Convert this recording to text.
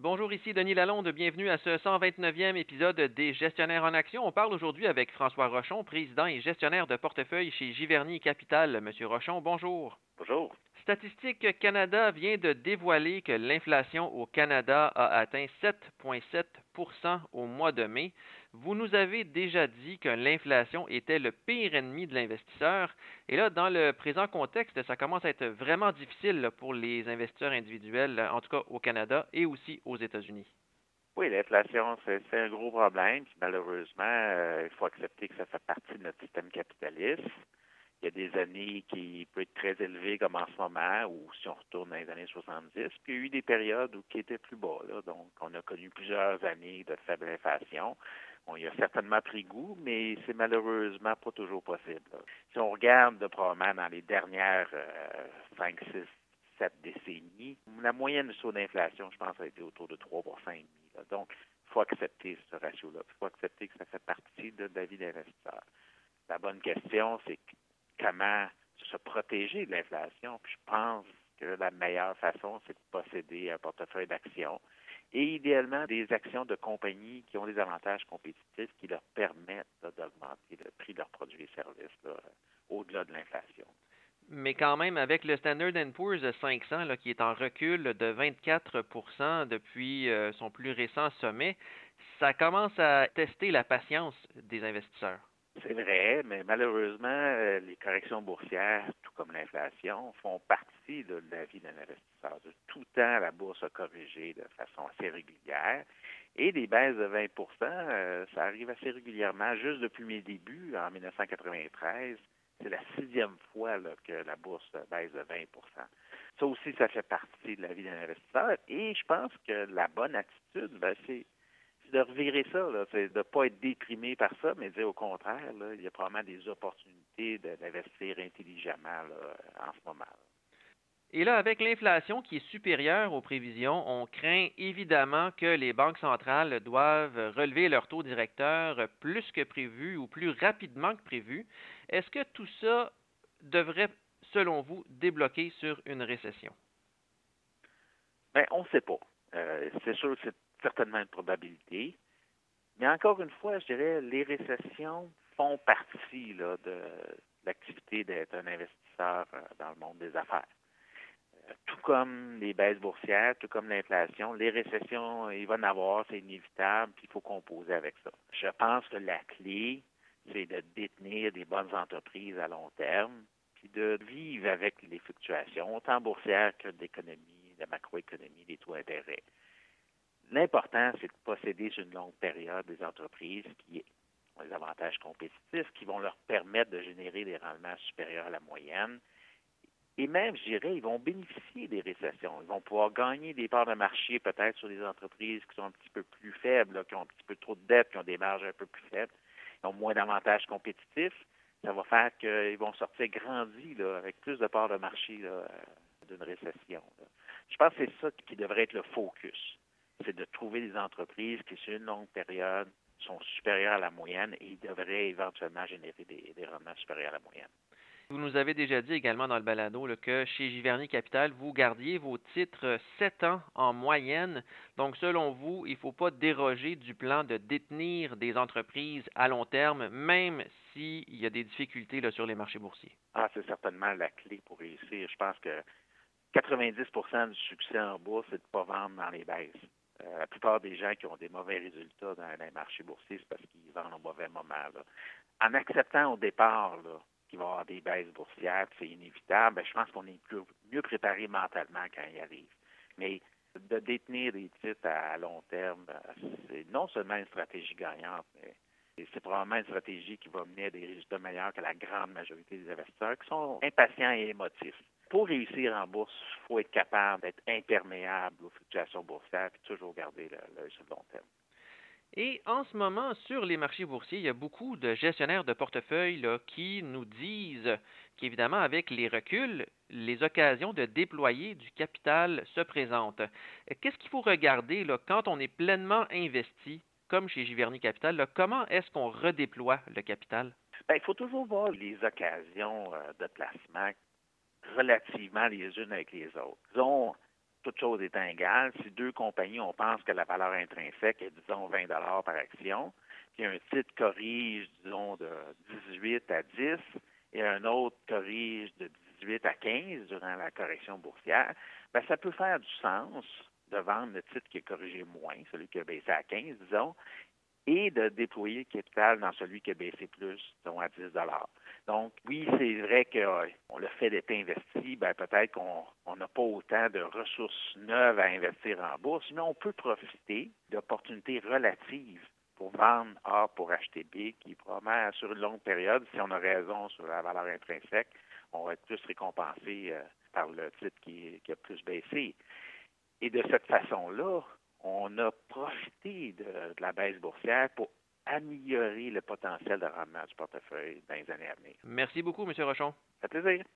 Bonjour, ici Denis Lalonde. Bienvenue à ce 129e épisode des Gestionnaires en Action. On parle aujourd'hui avec François Rochon, président et gestionnaire de portefeuille chez Giverny Capital. Monsieur Rochon, bonjour. Bonjour. Statistique Canada vient de dévoiler que l'inflation au Canada a atteint 7,7 au mois de mai. Vous nous avez déjà dit que l'inflation était le pire ennemi de l'investisseur. Et là, dans le présent contexte, ça commence à être vraiment difficile pour les investisseurs individuels, en tout cas au Canada et aussi aux États-Unis. Oui, l'inflation, c'est un gros problème. malheureusement, euh, il faut accepter que ça fait partie de notre système capitaliste. Il y a des années qui peuvent être très élevées comme en ce moment, ou si on retourne dans les années 70. Puis il y a eu des périodes où qui étaient plus bas. Donc, on a connu plusieurs années de faible inflation. On y a certainement pris goût, mais c'est malheureusement pas toujours possible. Si on regarde probablement dans les dernières euh, 5, 6, 7 décennies, la moyenne de saut d'inflation, je pense, a été autour de 3 et demi. Donc, il faut accepter ce ratio-là. Il faut accepter que ça fait partie de la vie d'investisseur. La bonne question, c'est comment se protéger de l'inflation. Puis je pense que la meilleure façon, c'est de posséder un portefeuille d'actions et idéalement des actions de compagnies qui ont des avantages compétitifs qui leur permettent d'augmenter le prix de leurs produits et services au-delà de l'inflation. Mais quand même, avec le Standard Poor's 500 là, qui est en recul de 24% depuis euh, son plus récent sommet, ça commence à tester la patience des investisseurs. C'est vrai, mais malheureusement, euh, les corrections boursières, tout comme l'inflation, font partie de la vie d'un investisseur. De tout temps, la bourse a corrigé de façon assez régulière. Et des baisses de 20% euh, ça arrive assez régulièrement. Juste depuis mes débuts, en 1993, c'est la sixième fois que la bourse baisse de 20% Ça aussi, ça fait partie de la vie d'un investisseur. Et je pense que la bonne attitude, ben, c'est de revirer ça, de ne pas être déprimé par ça, mais dire au contraire, il y a probablement des opportunités d'investir intelligemment en ce moment. Et là, avec l'inflation qui est supérieure aux prévisions, on craint évidemment que les banques centrales doivent relever leur taux directeur plus que prévu ou plus rapidement que prévu. Est-ce que tout ça devrait, selon vous, débloquer sur une récession? Bien, on ne sait pas. Euh, c'est sûr que c'est certainement une probabilité. Mais encore une fois, je dirais, les récessions font partie de l'activité d'être un investisseur euh, dans le monde des affaires. Euh, tout comme les baisses boursières, tout comme l'inflation, les récessions, il va en avoir, c'est inévitable, puis il faut composer avec ça. Je pense que la clé, c'est de détenir des bonnes entreprises à long terme, puis de vivre avec les fluctuations, autant boursières que d'économie, de macroéconomie, des taux d'intérêt. L'important, c'est de posséder sur une longue période des entreprises qui ont des avantages compétitifs qui vont leur permettre de générer des rendements supérieurs à la moyenne. Et même, je dirais, ils vont bénéficier des récessions. Ils vont pouvoir gagner des parts de marché peut-être sur des entreprises qui sont un petit peu plus faibles, qui ont un petit peu trop de dettes, qui ont des marges un peu plus faibles, qui ont moins d'avantages compétitifs. Ça va faire qu'ils vont sortir grandis avec plus de parts de marché d'une récession. Je pense que c'est ça qui devrait être le focus c'est de trouver des entreprises qui, sur une longue période, sont supérieures à la moyenne et devraient éventuellement générer des, rendements supérieurs à la moyenne. Vous nous avez déjà dit également dans le balado que chez Giverny Capital, vous gardiez vos titres sept ans en moyenne. Donc, selon vous, il ne faut pas déroger du plan de détenir des entreprises à long terme, même s'il y a des difficultés là, sur les marchés boursiers. Ah, c'est certainement la clé pour réussir. Je pense que 90% du succès en bourse, c'est de ne pas vendre dans les baisses. Euh, la plupart des gens qui ont des mauvais résultats dans les marchés boursiers, c'est parce qu'ils vendent au mauvais moment. En acceptant au départ qu'il va y avoir des baisses boursières, c'est inévitable, ben, je pense qu'on est mieux préparé mentalement quand il arrive. Mais de détenir des titres à, long terme, euh, c'est non seulement une stratégie gagnante, mais c'est probablement une stratégie qui va mener à des résultats meilleurs que la grande majorité des investisseurs qui sont impatients et émotifs pour réussir en bourse, il faut être capable d'être imperméable aux fluctuations boursières et toujours garder l'œil sur le long terme. Et en ce moment, sur les marchés boursiers, il y a beaucoup de gestionnaires de portefeuille qui nous disent qu'évidemment, avec les reculs, les occasions de déployer du capital se présentent. Qu'est-ce qu'il faut regarder là, quand on est pleinement investi, comme chez Giverny Capital? comment est-ce qu'on redéploie le capital? Bien, il faut toujours voir les occasions euh, de placement relativement les unes avec les autres. Disons, toutes choses étant égales, si deux compagnies, on pense que la valeur intrinsèque est, disons, 20 par action, puis un titre corrige, disons, de 18 à 10, et un autre corrige de 18 à 15 durant la correction boursière, bien, ça peut faire du sens de vendre le titre qui est corrigé moins, celui qui a baissé à 15, disons, et de déployer le capital dans celui qui a baissé plus, disons à 10 Donc, oui, c'est vrai que euh, le fait d'être investi, ben, peut-être qu'on n'a pas autant de ressources neuves à investir en bourse, mais on peut profiter d'opportunités relatives pour vendre A pour acheter B, qui probablement sur une longue période, si on a raison sur la valeur intrinsèque, on va être plus récompensé euh, par le titre qui, qui a plus baissé. Et de cette façon-là, on a profité de, la baisse boursière pour améliorer le potentiel de rendement du portefeuille dans les années à venir. Merci beaucoup, M. Rochon. Ça fait plaisir.